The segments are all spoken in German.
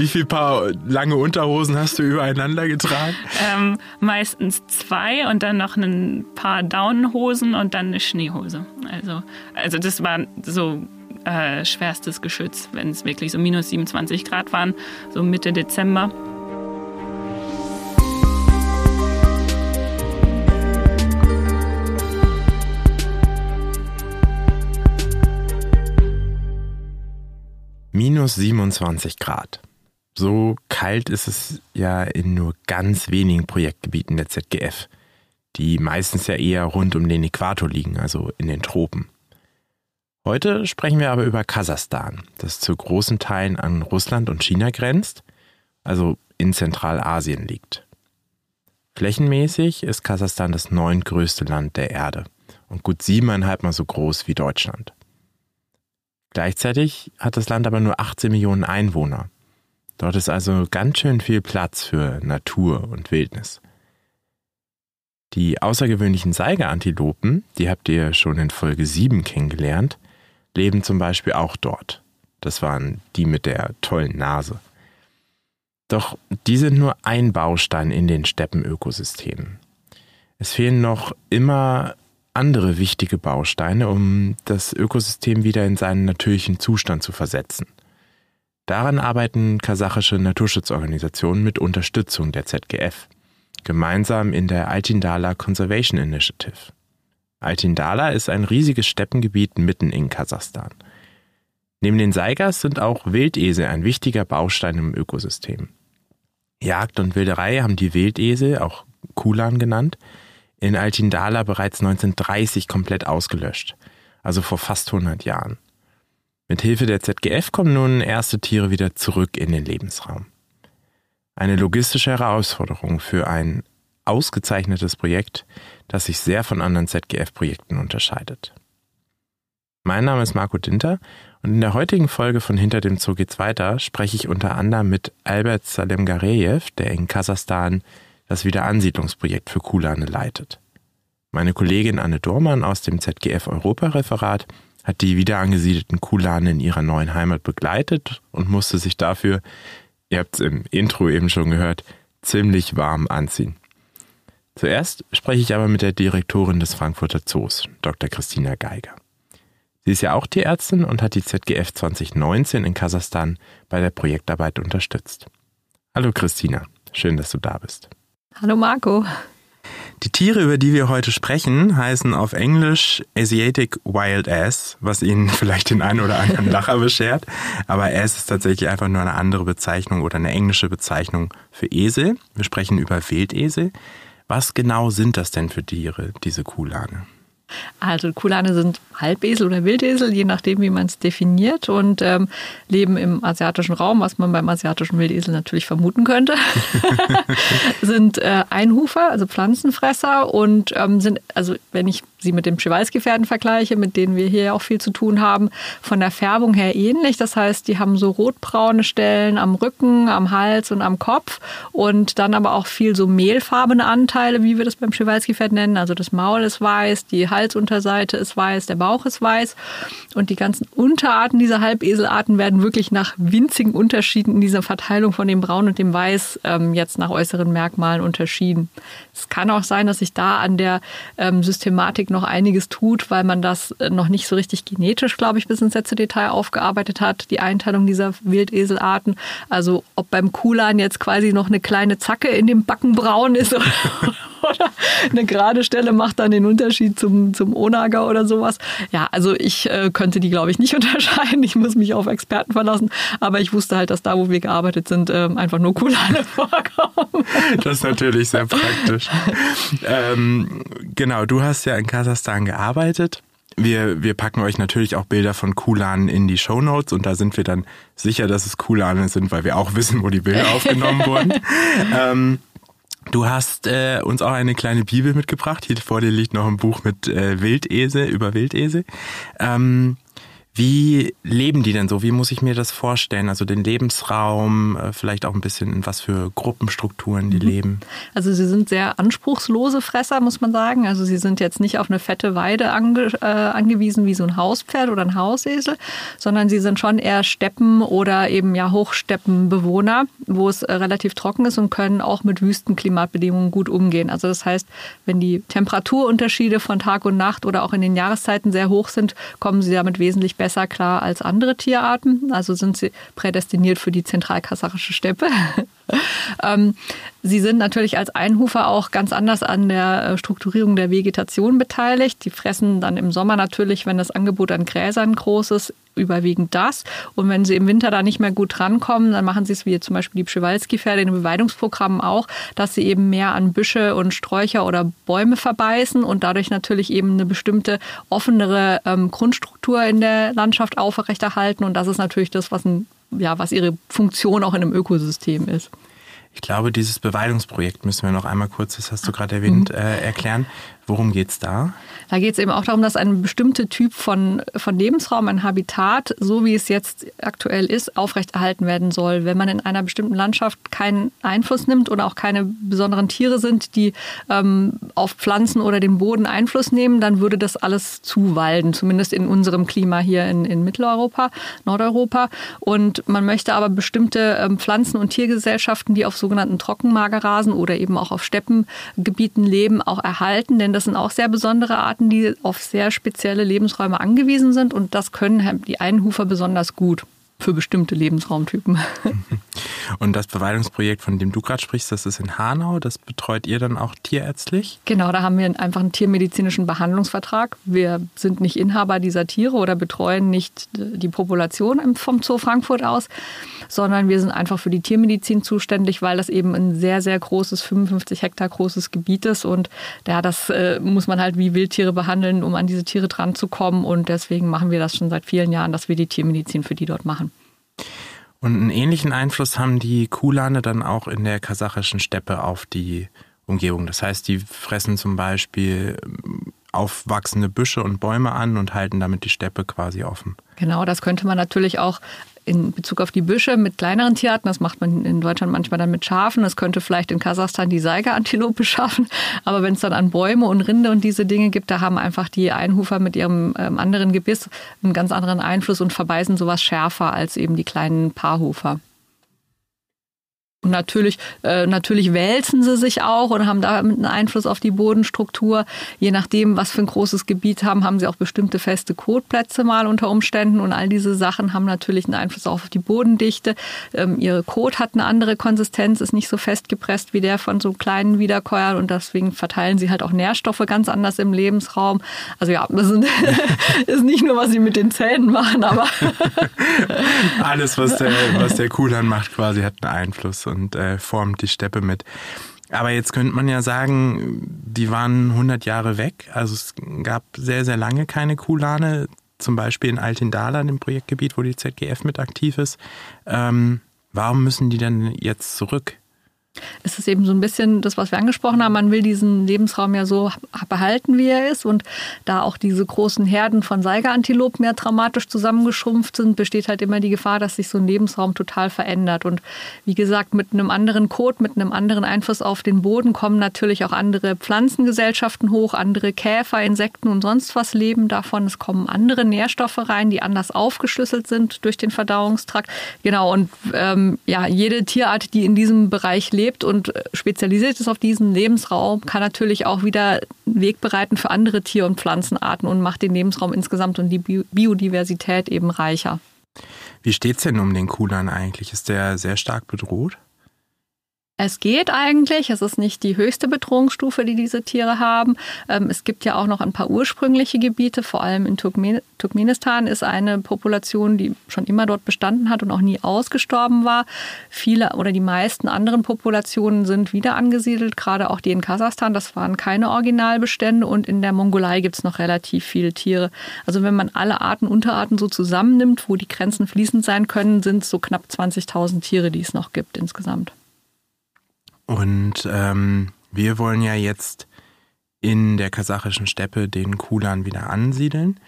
Wie viel Paar lange Unterhosen hast du übereinander getragen? Ähm, meistens zwei und dann noch ein paar Daunenhosen und dann eine Schneehose. Also, also das war so äh, schwerstes Geschütz, wenn es wirklich so minus 27 Grad waren, so Mitte Dezember. Minus 27 Grad. So kalt ist es ja in nur ganz wenigen Projektgebieten der ZGF, die meistens ja eher rund um den Äquator liegen, also in den Tropen. Heute sprechen wir aber über Kasachstan, das zu großen Teilen an Russland und China grenzt, also in Zentralasien liegt. Flächenmäßig ist Kasachstan das neuntgrößte Land der Erde und gut siebeneinhalb Mal so groß wie Deutschland. Gleichzeitig hat das Land aber nur 18 Millionen Einwohner. Dort ist also ganz schön viel Platz für Natur und Wildnis. Die außergewöhnlichen Seigerantilopen, die habt ihr schon in Folge 7 kennengelernt, leben zum Beispiel auch dort. Das waren die mit der tollen Nase. Doch die sind nur ein Baustein in den Steppenökosystemen. Es fehlen noch immer andere wichtige Bausteine, um das Ökosystem wieder in seinen natürlichen Zustand zu versetzen. Daran arbeiten kasachische Naturschutzorganisationen mit Unterstützung der ZGF, gemeinsam in der Altindala Conservation Initiative. Altindala ist ein riesiges Steppengebiet mitten in Kasachstan. Neben den Seigas sind auch Wildesel ein wichtiger Baustein im Ökosystem. Jagd und Wilderei haben die Wildesel, auch Kulan genannt, in Altindala bereits 1930 komplett ausgelöscht, also vor fast 100 Jahren. Mit Hilfe der ZGF kommen nun erste Tiere wieder zurück in den Lebensraum. Eine logistische Herausforderung für ein ausgezeichnetes Projekt, das sich sehr von anderen ZGF-Projekten unterscheidet. Mein Name ist Marco Dinter und in der heutigen Folge von Hinter dem Zoo geht's weiter spreche ich unter anderem mit Albert Salemgarejew, der in Kasachstan das Wiederansiedlungsprojekt für Kulane leitet. Meine Kollegin Anne Dormann aus dem ZGF Europareferat hat die wiederangesiedelten Kulane in ihrer neuen Heimat begleitet und musste sich dafür, ihr habt es im Intro eben schon gehört, ziemlich warm anziehen. Zuerst spreche ich aber mit der Direktorin des Frankfurter Zoos, Dr. Christina Geiger. Sie ist ja auch Tierärztin und hat die ZGF 2019 in Kasachstan bei der Projektarbeit unterstützt. Hallo Christina, schön, dass du da bist. Hallo Marco. Die Tiere, über die wir heute sprechen, heißen auf Englisch Asiatic Wild Ass, was Ihnen vielleicht den einen oder anderen Lacher beschert. Aber Ass ist tatsächlich einfach nur eine andere Bezeichnung oder eine englische Bezeichnung für Esel. Wir sprechen über Wildesel. Was genau sind das denn für Tiere, diese Kulane? Also Kulane sind Halbesel oder Wildesel, je nachdem, wie man es definiert, und ähm, leben im asiatischen Raum, was man beim asiatischen Wildesel natürlich vermuten könnte. sind äh, Einhufer, also Pflanzenfresser und ähm, sind, also wenn ich sie mit den Przewalski-Pferden vergleiche, mit denen wir hier auch viel zu tun haben, von der Färbung her ähnlich. Das heißt, die haben so rotbraune Stellen am Rücken, am Hals und am Kopf und dann aber auch viel so mehlfarbene Anteile, wie wir das beim Przewalski-Pferd nennen. Also das Maul ist weiß, die Halsunterseite ist weiß, der Bauch ist weiß und die ganzen Unterarten dieser Halbeselarten werden wirklich nach winzigen Unterschieden in dieser Verteilung von dem Braun und dem Weiß ähm, jetzt nach äußeren Merkmalen unterschieden. Es kann auch sein, dass sich da an der ähm, Systematik noch einiges tut, weil man das äh, noch nicht so richtig genetisch, glaube ich, bis ins letzte Detail aufgearbeitet hat, die Einteilung dieser Wildeselarten. Also ob beim Kulan jetzt quasi noch eine kleine Zacke in dem Backenbraun ist oder, oder eine gerade Stelle macht dann den Unterschied zum, zum Onager oder sowas. Ja, also ich äh, könnte die, glaube ich, nicht unterscheiden. Ich muss mich auf Experten verlassen. Aber ich wusste halt, dass da, wo wir gearbeitet sind, äh, einfach nur Kulane vorkommen. Das ist natürlich sehr praktisch. ähm, genau, du hast ja in Kasachstan gearbeitet. Wir, wir packen euch natürlich auch Bilder von Kulanen in die Show Notes und da sind wir dann sicher, dass es Kulane sind, weil wir auch wissen, wo die Bilder aufgenommen wurden. Ähm, Du hast äh, uns auch eine kleine Bibel mitgebracht. Hier vor dir liegt noch ein Buch mit äh, Wildesel über Wildesel. Ähm, Wie leben die denn so? Wie muss ich mir das vorstellen? Also den Lebensraum, äh, vielleicht auch ein bisschen in was für Gruppenstrukturen die mhm. leben? Also sie sind sehr anspruchslose Fresser, muss man sagen. Also sie sind jetzt nicht auf eine fette Weide ange, äh, angewiesen wie so ein Hauspferd oder ein Hausesel, sondern sie sind schon eher Steppen- oder eben ja Hochsteppenbewohner, wo es äh, relativ trocken ist und können auch mit Wüstenklimatbedingungen gut umgehen. Also das heißt, wenn die Temperaturunterschiede von Tag und Nacht oder auch in den Jahreszeiten sehr hoch sind, kommen sie damit wesentlich besser klar als andere Tierarten. Also sind sie prädestiniert für die zentralkasachische Steppe. Ähm, sie sind natürlich als Einhufer auch ganz anders an der äh, Strukturierung der Vegetation beteiligt. Die fressen dann im Sommer natürlich, wenn das Angebot an Gräsern groß ist, überwiegend das. Und wenn sie im Winter da nicht mehr gut rankommen, dann machen sie es wie zum Beispiel die Pschewalski-Pferde in den Beweidungsprogrammen auch, dass sie eben mehr an Büsche und Sträucher oder Bäume verbeißen und dadurch natürlich eben eine bestimmte offenere ähm, Grundstruktur in der Landschaft aufrechterhalten. Und das ist natürlich das, was ein ja, was ihre Funktion auch in einem Ökosystem ist. Ich glaube, dieses Beweidungsprojekt müssen wir noch einmal kurz, das hast du gerade erwähnt, mhm. äh, erklären. Worum geht es da? Da geht es eben auch darum, dass ein bestimmter Typ von, von Lebensraum, ein Habitat, so wie es jetzt aktuell ist, aufrechterhalten werden soll. Wenn man in einer bestimmten Landschaft keinen Einfluss nimmt oder auch keine besonderen Tiere sind, die ähm, auf Pflanzen oder den Boden Einfluss nehmen, dann würde das alles zuwalden, zumindest in unserem Klima hier in, in Mitteleuropa, Nordeuropa. Und man möchte aber bestimmte ähm, Pflanzen- und Tiergesellschaften, die auf sogenannten Trockenmagerrasen oder eben auch auf Steppengebieten leben, auch erhalten, denn das das sind auch sehr besondere Arten, die auf sehr spezielle Lebensräume angewiesen sind und das können die Einhufer besonders gut für bestimmte Lebensraumtypen. Und das Beweidungsprojekt, von dem du gerade sprichst, das ist in Hanau. Das betreut ihr dann auch tierärztlich? Genau, da haben wir einfach einen tiermedizinischen Behandlungsvertrag. Wir sind nicht Inhaber dieser Tiere oder betreuen nicht die Population vom Zoo Frankfurt aus, sondern wir sind einfach für die Tiermedizin zuständig, weil das eben ein sehr, sehr großes, 55 Hektar großes Gebiet ist. Und ja, das äh, muss man halt wie Wildtiere behandeln, um an diese Tiere dran zu kommen. Und deswegen machen wir das schon seit vielen Jahren, dass wir die Tiermedizin für die dort machen. Und einen ähnlichen Einfluss haben die Kulane dann auch in der kasachischen Steppe auf die Umgebung. Das heißt, die fressen zum Beispiel ähm, aufwachsende Büsche und Bäume an und halten damit die Steppe quasi offen. Genau, das könnte man natürlich auch in Bezug auf die Büsche mit kleineren Tierarten, das macht man in Deutschland manchmal dann mit Schafen, das könnte vielleicht in Kasachstan die Seigerantilope schaffen, aber wenn es dann an Bäume und Rinde und diese Dinge gibt, da haben einfach die Einhufer mit ihrem ähm, anderen Gebiss einen ganz anderen Einfluss und verbeißen sowas schärfer als eben die kleinen Paarhufer. Und natürlich, äh, natürlich wälzen sie sich auch und haben damit einen Einfluss auf die Bodenstruktur. Je nachdem, was für ein großes Gebiet haben, haben sie auch bestimmte feste Kotplätze mal unter Umständen. Und all diese Sachen haben natürlich einen Einfluss auch auf die Bodendichte. Ähm, ihre Kot hat eine andere Konsistenz, ist nicht so festgepresst wie der von so kleinen Wiederkäuern und deswegen verteilen sie halt auch Nährstoffe ganz anders im Lebensraum. Also ja, das ist nicht nur, was sie mit den Zähnen machen, aber alles, was der, was der Kuhlan macht, quasi hat einen Einfluss und äh, formt die Steppe mit. Aber jetzt könnte man ja sagen, die waren 100 Jahre weg. Also es gab sehr, sehr lange keine Kulane, zum Beispiel in Altindala, dem Projektgebiet, wo die ZGF mit aktiv ist. Ähm, warum müssen die denn jetzt zurück? Es ist eben so ein bisschen das, was wir angesprochen haben. Man will diesen Lebensraum ja so behalten, wie er ist. Und da auch diese großen Herden von Seigerantilopen ja dramatisch zusammengeschrumpft sind, besteht halt immer die Gefahr, dass sich so ein Lebensraum total verändert. Und wie gesagt, mit einem anderen Kot, mit einem anderen Einfluss auf den Boden kommen natürlich auch andere Pflanzengesellschaften hoch, andere Käfer, Insekten und sonst was leben davon. Es kommen andere Nährstoffe rein, die anders aufgeschlüsselt sind durch den Verdauungstrakt. Genau. Und ähm, ja, jede Tierart, die in diesem Bereich lebt, lebt und spezialisiert ist auf diesen Lebensraum, kann natürlich auch wieder Weg bereiten für andere Tier- und Pflanzenarten und macht den Lebensraum insgesamt und die Biodiversität eben reicher. Wie steht es denn um den Kulan eigentlich? Ist der sehr stark bedroht? Es geht eigentlich. Es ist nicht die höchste Bedrohungsstufe, die diese Tiere haben. Ähm, es gibt ja auch noch ein paar ursprüngliche Gebiete. Vor allem in Turkmenistan ist eine Population, die schon immer dort bestanden hat und auch nie ausgestorben war. Viele oder die meisten anderen Populationen sind wieder angesiedelt, gerade auch die in Kasachstan. Das waren keine Originalbestände. Und in der Mongolei gibt es noch relativ viele Tiere. Also wenn man alle Arten, Unterarten so zusammennimmt, wo die Grenzen fließend sein können, sind es so knapp 20.000 Tiere, die es noch gibt insgesamt. Und ähm, wir wollen ja jetzt in der kasachischen Steppe den Kulan wieder ansiedeln.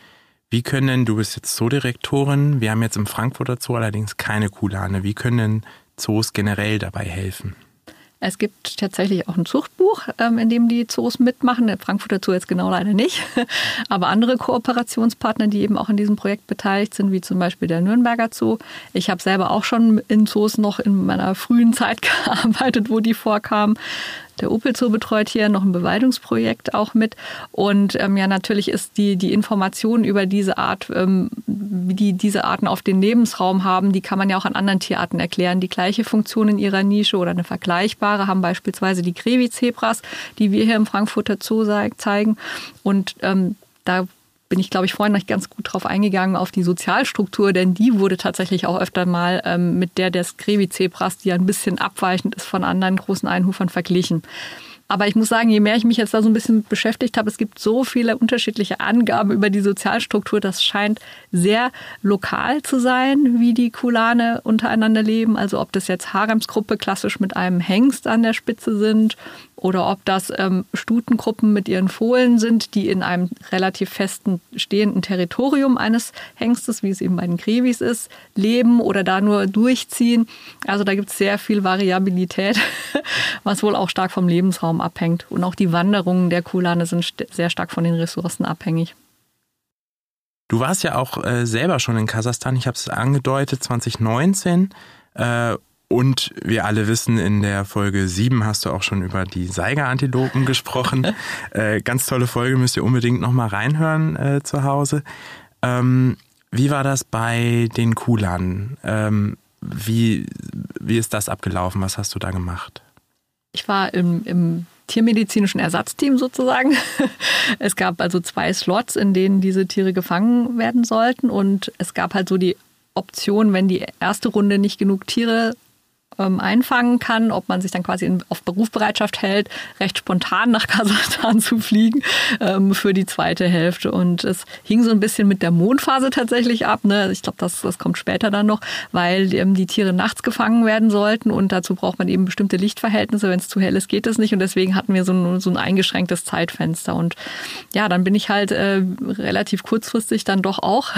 Wie können denn, du bist jetzt Zoodirektorin, wir haben jetzt im Frankfurter Zoo allerdings keine Kulane. Wie können denn Zoos generell dabei helfen? Es gibt tatsächlich auch ein Zuchtbuch, ähm, in dem die Zoos mitmachen. Der Frankfurter Zoo jetzt genau leider nicht. Aber andere Kooperationspartner, die eben auch in diesem Projekt beteiligt sind, wie zum Beispiel der Nürnberger Zoo. Ich habe selber auch schon in Zoos noch in meiner frühen Zeit gearbeitet, wo die vorkamen. Der Opel Zoo betreut hier noch ein Beweidungsprojekt auch mit. Und ähm, ja, natürlich ist die, die Information über diese Art, ähm, wie die diese Arten auf den Lebensraum haben, die kann man ja auch an anderen Tierarten erklären. Die gleiche Funktion in ihrer Nische oder eine vergleichbare haben beispielsweise die Grevi-Zebras, die wir hier im Frankfurter Zoo zeigen. Und ähm, da bin ich, glaube ich, vorhin noch ganz gut drauf eingegangen, auf die Sozialstruktur, denn die wurde tatsächlich auch öfter mal ähm, mit der des Grevi-Zebras, die ja ein bisschen abweichend ist von anderen großen Einhufern, verglichen. Aber ich muss sagen, je mehr ich mich jetzt da so ein bisschen beschäftigt habe, es gibt so viele unterschiedliche Angaben über die Sozialstruktur. Das scheint sehr lokal zu sein, wie die Kulane untereinander leben. Also ob das jetzt Haremsgruppe klassisch mit einem Hengst an der Spitze sind oder ob das ähm, Stutengruppen mit ihren Fohlen sind, die in einem relativ festen stehenden Territorium eines Hengstes, wie es eben bei den Krevis ist, leben oder da nur durchziehen. Also da gibt es sehr viel Variabilität, was wohl auch stark vom Lebensraum abhängt. Und auch die Wanderungen der Kulane sind sehr stark von den Ressourcen abhängig. Du warst ja auch äh, selber schon in Kasachstan, ich habe es angedeutet, 2019. Äh, und wir alle wissen, in der Folge 7 hast du auch schon über die Seigerantilopen gesprochen. äh, ganz tolle Folge, müsst ihr unbedingt nochmal reinhören äh, zu Hause. Ähm, wie war das bei den Kulan? Ähm, wie, wie ist das abgelaufen? Was hast du da gemacht? Ich war im, im tiermedizinischen Ersatzteam sozusagen. Es gab also zwei Slots, in denen diese Tiere gefangen werden sollten. Und es gab halt so die Option, wenn die erste Runde nicht genug Tiere ähm, einfangen kann, ob man sich dann quasi in, auf Berufsbereitschaft hält, recht spontan nach Kasachstan zu fliegen ähm, für die zweite Hälfte. Und es hing so ein bisschen mit der Mondphase tatsächlich ab. Ne? Ich glaube, das, das kommt später dann noch, weil ähm, die Tiere nachts gefangen werden sollten und dazu braucht man eben bestimmte Lichtverhältnisse. Wenn es zu hell ist, geht es nicht. Und deswegen hatten wir so ein, so ein eingeschränktes Zeitfenster. Und ja, dann bin ich halt äh, relativ kurzfristig dann doch auch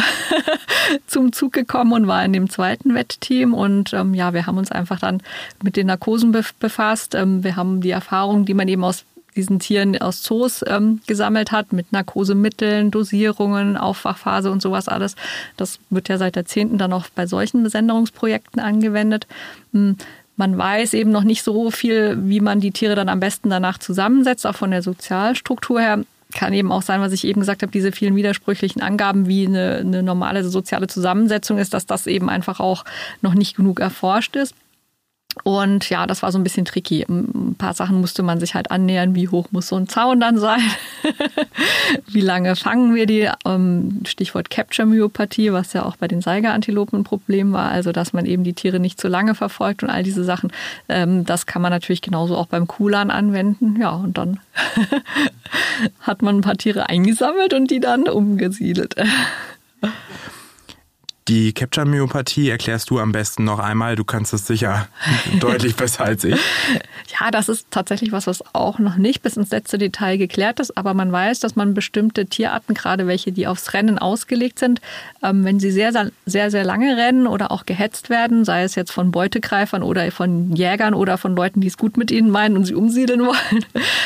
zum Zug gekommen und war in dem zweiten Wettteam. Und ähm, ja, wir haben uns einfach dann mit den Narkosen befasst. Ähm, wir haben die Erfahrungen, die man eben aus diesen Tieren aus Zoos ähm, gesammelt hat, mit Narkosemitteln, Dosierungen, Aufwachphase und sowas alles. Das wird ja seit Jahrzehnten dann auch bei solchen Besenderungsprojekten angewendet. Hm, man weiß eben noch nicht so viel, wie man die Tiere dann am besten danach zusammensetzt, auch von der Sozialstruktur her. Kann eben auch sein, was ich eben gesagt habe, diese vielen widersprüchlichen Angaben, wie eine, eine normale soziale Zusammensetzung ist, dass das eben einfach auch noch nicht genug erforscht ist. Und ja, das war so ein bisschen tricky. Ein paar Sachen musste man sich halt annähern. Wie hoch muss so ein Zaun dann sein? Wie lange fangen wir die? Ähm, Stichwort Capture-Myopathie, was ja auch bei den Seigerantilopen ein Problem war. Also, dass man eben die Tiere nicht zu lange verfolgt und all diese Sachen. Ähm, das kann man natürlich genauso auch beim Kulan anwenden. Ja, und dann hat man ein paar Tiere eingesammelt und die dann umgesiedelt. Die Capture-Myopathie erklärst du am besten noch einmal. Du kannst es sicher deutlich besser als ich. Ja, das ist tatsächlich was, was auch noch nicht bis ins letzte Detail geklärt ist. Aber man weiß, dass man bestimmte Tierarten, gerade welche, die aufs Rennen ausgelegt sind, ähm, wenn sie sehr, sehr, sehr lange rennen oder auch gehetzt werden, sei es jetzt von Beutegreifern oder von Jägern oder von Leuten, die es gut mit ihnen meinen und sie umsiedeln wollen,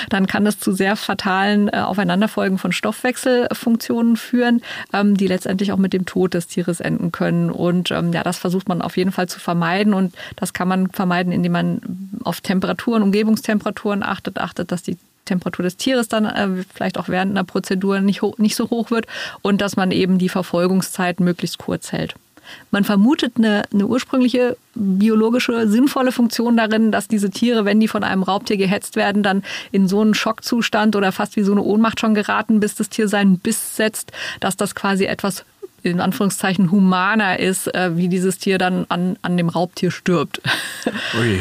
dann kann das zu sehr fatalen äh, Aufeinanderfolgen von Stoffwechselfunktionen führen, ähm, die letztendlich auch mit dem Tod des Tieres enden wirken können. Und ähm, ja, das versucht man auf jeden Fall zu vermeiden. Und das kann man vermeiden, indem man auf Temperaturen, Umgebungstemperaturen achtet, achtet, dass die Temperatur des Tieres dann äh, vielleicht auch während einer Prozedur nicht, nicht so hoch wird und dass man eben die Verfolgungszeit möglichst kurz hält. Man vermutet eine, eine, ursprüngliche biologische, sinnvolle Funktion darin, dass diese Tiere, wenn die von einem Raubtier gehetzt werden, dann in so einen Schockzustand oder fast wie so eine Ohnmacht schon geraten, bis das Tier seinen Biss setzt, dass das quasi etwas in Anführungszeichen humaner ist, äh, wie dieses Tier dann an, an dem Raubtier stirbt. Ui.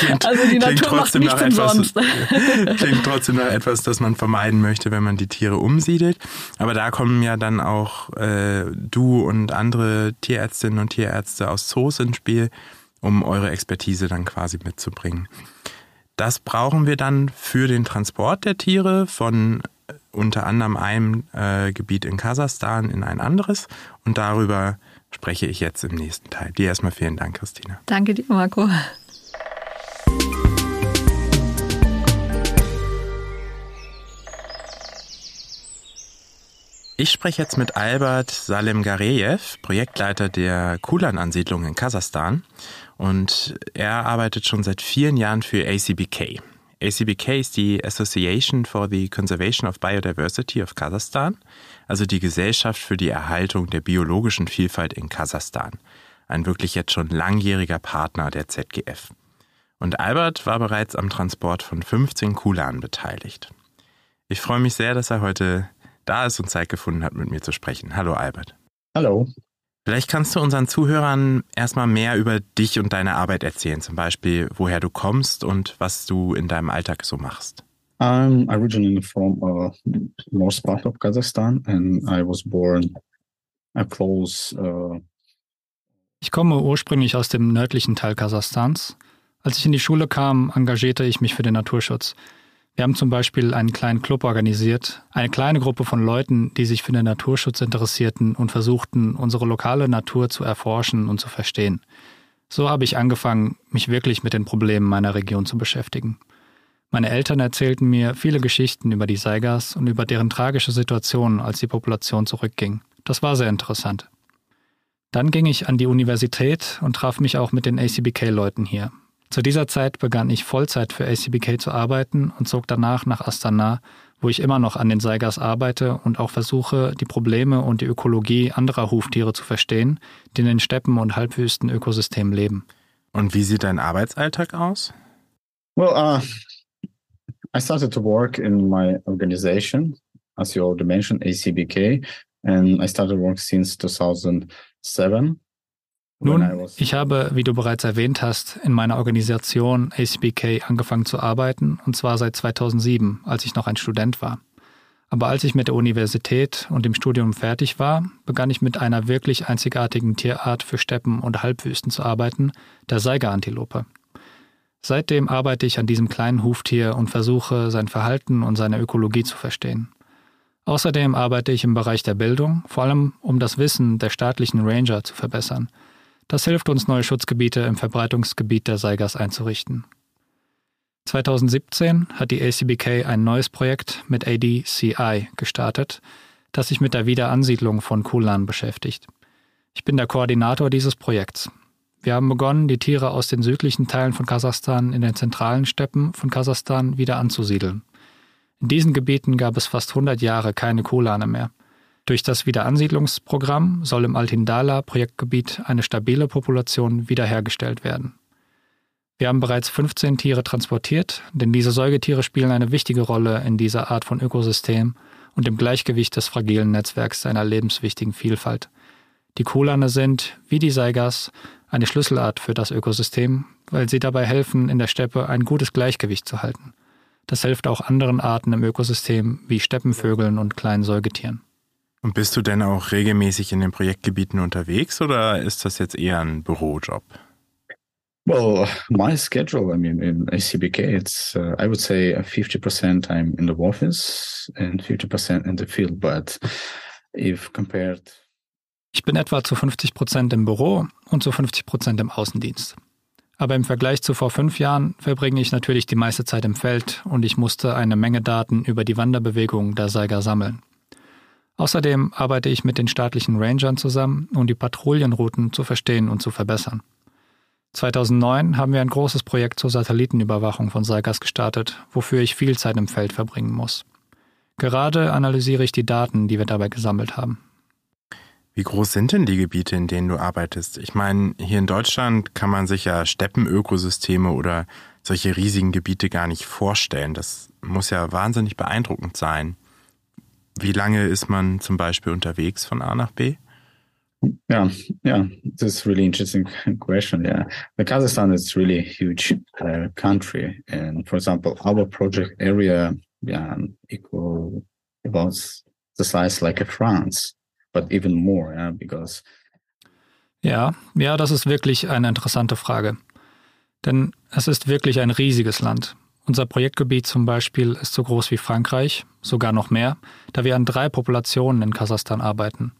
klingt, also die Natur macht nichts umsonst. klingt trotzdem nach etwas, das man vermeiden möchte, wenn man die Tiere umsiedelt. Aber da kommen ja dann auch äh, du und andere Tierärztinnen und Tierärzte aus Zoos ins Spiel, um eure Expertise dann quasi mitzubringen. Das brauchen wir dann für den Transport der Tiere von unter anderem einem äh, Gebiet in Kasachstan in ein anderes und darüber spreche ich jetzt im nächsten Teil. Dir erstmal vielen Dank, Christina. Danke dir, Marco. Ich spreche jetzt mit Albert Salem Gareyev, Projektleiter der Kulan-Ansiedlung in Kasachstan. Und er arbeitet schon seit vielen Jahren für ACBK. ACBK ist die Association for the Conservation of Biodiversity of Kasachstan, also die Gesellschaft für die Erhaltung der biologischen Vielfalt in Kasachstan. Ein wirklich jetzt schon langjähriger Partner der ZGF. Und Albert war bereits am Transport von 15 Kulan beteiligt. Ich freue mich sehr, dass er heute da ist und Zeit gefunden hat, mit mir zu sprechen. Hallo Albert. Hallo. Vielleicht kannst du unseren Zuhörern erstmal mehr über dich und deine Arbeit erzählen, zum Beispiel woher du kommst und was du in deinem Alltag so machst. I'm originally from uh, north part of Kazakhstan and I was born a close. Uh ich komme ursprünglich aus dem nördlichen Teil Kasachstans. Als ich in die Schule kam, engagierte ich mich für den Naturschutz. Wir haben zum Beispiel einen kleinen Club organisiert, eine kleine Gruppe von Leuten, die sich für den Naturschutz interessierten und versuchten, unsere lokale Natur zu erforschen und zu verstehen. So habe ich angefangen, mich wirklich mit den Problemen meiner Region zu beschäftigen. Meine Eltern erzählten mir viele Geschichten über die Saigas und über deren tragische Situation, als die Population zurückging. Das war sehr interessant. Dann ging ich an die Universität und traf mich auch mit den ACBK-Leuten hier. Zu dieser Zeit begann ich Vollzeit für ACBK zu arbeiten und zog danach nach Astana, wo ich immer noch an den Saigas arbeite und auch versuche, die Probleme und die Ökologie anderer Huftiere zu verstehen, die in den Steppen und Halbwüstenökosystemen leben. Und wie sieht dein Arbeitsalltag aus? Well, uh, I started to work in my organization, as you already mentioned, ACBK, and I started work since 2007. Nun, ich habe, wie du bereits erwähnt hast, in meiner Organisation ACBK angefangen zu arbeiten, und zwar seit 2007, als ich noch ein Student war. Aber als ich mit der Universität und dem Studium fertig war, begann ich mit einer wirklich einzigartigen Tierart für Steppen und Halbwüsten zu arbeiten, der Seigerantilope. Seitdem arbeite ich an diesem kleinen Huftier und versuche, sein Verhalten und seine Ökologie zu verstehen. Außerdem arbeite ich im Bereich der Bildung, vor allem um das Wissen der staatlichen Ranger zu verbessern – das hilft uns, neue Schutzgebiete im Verbreitungsgebiet der Saigas einzurichten. 2017 hat die ACBK ein neues Projekt mit ADCI gestartet, das sich mit der Wiederansiedlung von Kulan beschäftigt. Ich bin der Koordinator dieses Projekts. Wir haben begonnen, die Tiere aus den südlichen Teilen von Kasachstan in den zentralen Steppen von Kasachstan wieder anzusiedeln. In diesen Gebieten gab es fast 100 Jahre keine Kulane mehr. Durch das Wiederansiedlungsprogramm soll im Altindala-Projektgebiet eine stabile Population wiederhergestellt werden. Wir haben bereits 15 Tiere transportiert, denn diese Säugetiere spielen eine wichtige Rolle in dieser Art von Ökosystem und im Gleichgewicht des fragilen Netzwerks seiner lebenswichtigen Vielfalt. Die Kulane sind, wie die Saigas, eine Schlüsselart für das Ökosystem, weil sie dabei helfen, in der Steppe ein gutes Gleichgewicht zu halten. Das hilft auch anderen Arten im Ökosystem wie Steppenvögeln und kleinen Säugetieren. Und bist du denn auch regelmäßig in den Projektgebieten unterwegs oder ist das jetzt eher ein Bürojob? Well, my schedule, I mean, in ACBK, it's, uh, I would say 50% I'm in the office and 50% in the field, but if compared. Ich bin etwa zu 50 Prozent im Büro und zu 50 Prozent im Außendienst. Aber im Vergleich zu vor fünf Jahren verbringe ich natürlich die meiste Zeit im Feld und ich musste eine Menge Daten über die Wanderbewegungen der Seiger sammeln. Außerdem arbeite ich mit den staatlichen Rangern zusammen, um die Patrouillenrouten zu verstehen und zu verbessern. 2009 haben wir ein großes Projekt zur Satellitenüberwachung von Saigas gestartet, wofür ich viel Zeit im Feld verbringen muss. Gerade analysiere ich die Daten, die wir dabei gesammelt haben. Wie groß sind denn die Gebiete, in denen du arbeitest? Ich meine, hier in Deutschland kann man sich ja Steppenökosysteme oder solche riesigen Gebiete gar nicht vorstellen. Das muss ja wahnsinnig beeindruckend sein. Wie lange ist man zum Beispiel unterwegs von A nach B? Yeah, yeah, this is really interesting question. Yeah, the Kazakhstan is really a huge uh, country, and for example, our project area, yeah, equal about the size like a France, but even more, yeah, because. Ja, ja, das ist wirklich eine interessante Frage. Denn es ist wirklich ein riesiges Land. Unser Projektgebiet zum Beispiel ist so groß wie Frankreich, sogar noch mehr, da wir an drei Populationen in Kasachstan arbeiten.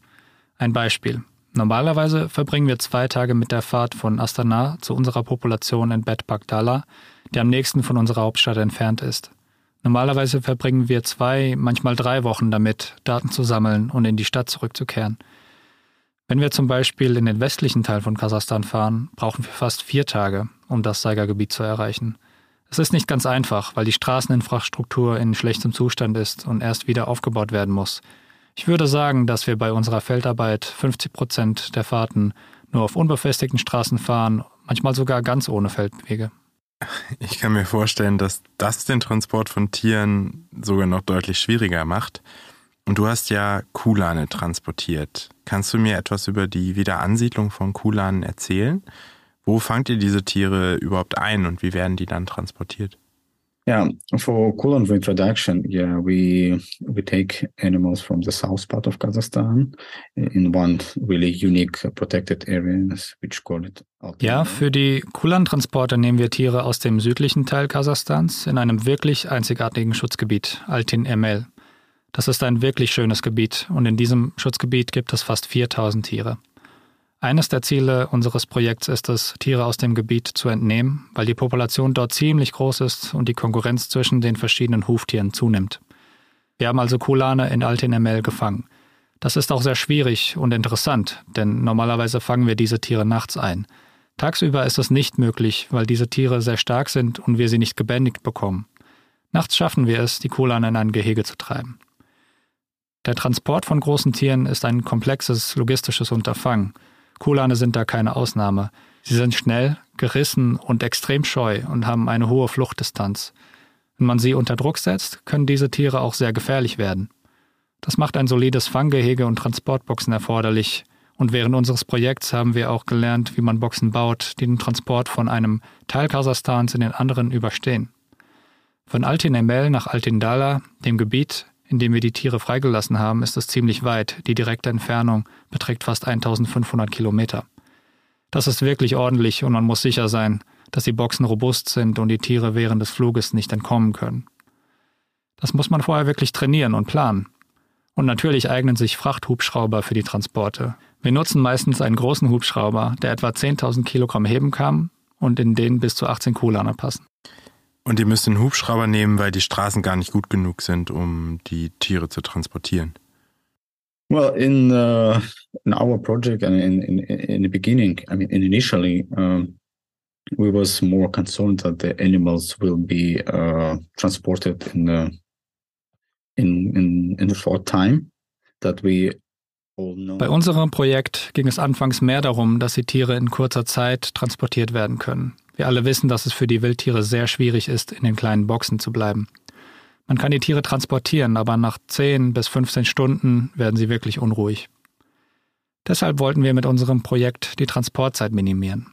Ein Beispiel. Normalerweise verbringen wir zwei Tage mit der Fahrt von Astana zu unserer Population in Bet Bagdala, der am nächsten von unserer Hauptstadt entfernt ist. Normalerweise verbringen wir zwei, manchmal drei Wochen damit, Daten zu sammeln und in die Stadt zurückzukehren. Wenn wir zum Beispiel in den westlichen Teil von Kasachstan fahren, brauchen wir fast vier Tage, um das Saiga-Gebiet zu erreichen. Es ist nicht ganz einfach, weil die Straßeninfrastruktur in schlechtem Zustand ist und erst wieder aufgebaut werden muss. Ich würde sagen, dass wir bei unserer Feldarbeit 50 Prozent der Fahrten nur auf unbefestigten Straßen fahren, manchmal sogar ganz ohne Feldwege. Ich kann mir vorstellen, dass das den Transport von Tieren sogar noch deutlich schwieriger macht. Und du hast ja Kulane transportiert. Kannst du mir etwas über die Wiederansiedlung von Kulanen erzählen? Wo fangt ihr diese Tiere überhaupt ein und wie werden die dann transportiert? Yeah, for coolant reintroduction, yeah, we we take animals from the south part of Kazakhstan in one really unique protected areas, which call it. Ja, für die Kulan-Transporte nehmen wir Tiere aus dem südlichen Teil Kasachstans in einem wirklich einzigartigen Schutzgebiet, Altin Emel. Das ist ein wirklich schönes Gebiet und in diesem Schutzgebiet gibt es fast 4000 Tiere. Eines der Ziele unseres Projekts ist es, Tiere aus dem Gebiet zu entnehmen, weil die Population dort ziemlich groß ist und die Konkurrenz zwischen den verschiedenen Huftieren zunimmt. Wir haben also Kulane in Altin gefangen. Das ist auch sehr schwierig und interessant, denn normalerweise fangen wir diese Tiere nachts ein. Tagsüber ist es nicht möglich, weil diese Tiere sehr stark sind und wir sie nicht gebändigt bekommen. Nachts schaffen wir es, die Kulane in ein Gehege zu treiben. Der Transport von großen Tieren ist ein komplexes logistisches Unterfangen. Kulane sind da keine Ausnahme. Sie sind schnell, gerissen und extrem scheu und haben eine hohe Fluchtdistanz. Wenn man sie unter Druck setzt, können diese Tiere auch sehr gefährlich werden. Das macht ein solides Fanggehege und Transportboxen erforderlich. Und während unseres Projekts haben wir auch gelernt, wie man Boxen baut, die den Transport von einem Teil Kasachstans in den anderen überstehen. Von Altin Emel nach Altin Dala, dem Gebiet, in dem wir die Tiere freigelassen haben, ist es ziemlich weit. Die direkte Entfernung beträgt fast 1500 Kilometer. Das ist wirklich ordentlich und man muss sicher sein, dass die Boxen robust sind und die Tiere während des Fluges nicht entkommen können. Das muss man vorher wirklich trainieren und planen. Und natürlich eignen sich Frachthubschrauber für die Transporte. Wir nutzen meistens einen großen Hubschrauber, der etwa 10.000 Kilogramm heben kann und in den bis zu 18 Kulaner passen. Und ihr müsst einen Hubschrauber nehmen, weil die Straßen gar nicht gut genug sind, um die Tiere zu transportieren. Well, in uh, in our project and in, in in the beginning, I mean, initially, um, we was more concerned that the animals will be uh, transported in the in in in a short time. That we bei unserem Projekt ging es anfangs mehr darum, dass die Tiere in kurzer Zeit transportiert werden können. Wir alle wissen, dass es für die Wildtiere sehr schwierig ist, in den kleinen Boxen zu bleiben. Man kann die Tiere transportieren, aber nach 10 bis 15 Stunden werden sie wirklich unruhig. Deshalb wollten wir mit unserem Projekt die Transportzeit minimieren.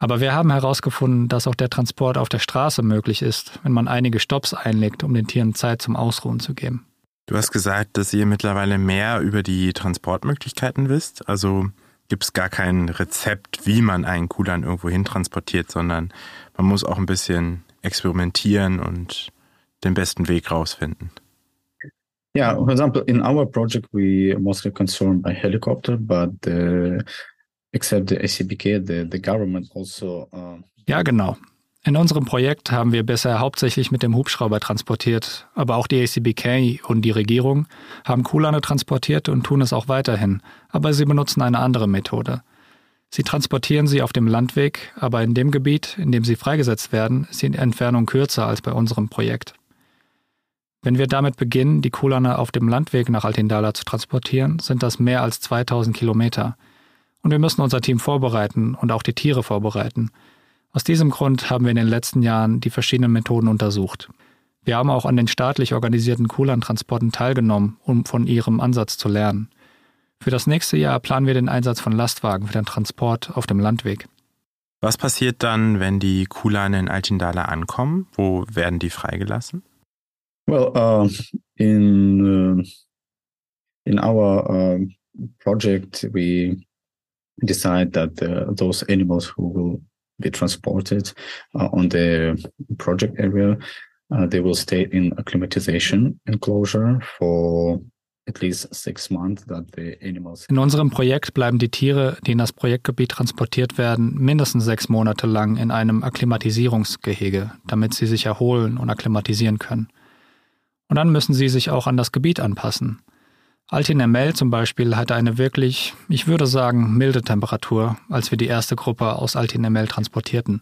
Aber wir haben herausgefunden, dass auch der Transport auf der Straße möglich ist, wenn man einige Stops einlegt, um den Tieren Zeit zum Ausruhen zu geben. Du hast gesagt, dass ihr mittlerweile mehr über die Transportmöglichkeiten wisst. Also gibt es gar kein Rezept, wie man einen Kulan irgendwo hin transportiert, sondern man muss auch ein bisschen experimentieren und den besten Weg rausfinden. Yeah, for example, in our project, we mostly concerned by helicopter, but uh, except the ACBK, the, the government also. Uh, ja, genau. In unserem Projekt haben wir bisher hauptsächlich mit dem Hubschrauber transportiert, aber auch die ACBK und die Regierung haben Kulane transportiert und tun es auch weiterhin, aber sie benutzen eine andere Methode. Sie transportieren sie auf dem Landweg, aber in dem Gebiet, in dem sie freigesetzt werden, ist die Entfernung kürzer als bei unserem Projekt. Wenn wir damit beginnen, die Kulane auf dem Landweg nach Altindala zu transportieren, sind das mehr als 2000 Kilometer. Und wir müssen unser Team vorbereiten und auch die Tiere vorbereiten – aus diesem Grund haben wir in den letzten Jahren die verschiedenen Methoden untersucht. Wir haben auch an den staatlich organisierten Kulan-Transporten teilgenommen, um von ihrem Ansatz zu lernen. Für das nächste Jahr planen wir den Einsatz von Lastwagen für den Transport auf dem Landweg. Was passiert dann, wenn die Kulane in Altindala ankommen? Wo werden die freigelassen? Well, uh, in uh, in our uh, project, we decide that uh, those animals who will be transported uh, on the project area. Uh, they will stay in acclimatization enclosure for. In unserem Projekt bleiben die Tiere, die in das Projektgebiet transportiert werden, mindestens sechs Monate lang in einem Akklimatisierungsgehege, damit sie sich erholen und akklimatisieren können. Und dann müssen sie sich auch an das Gebiet anpassen. Altin zum Beispiel hatte eine wirklich, ich würde sagen, milde Temperatur, als wir die erste Gruppe aus Altin transportierten.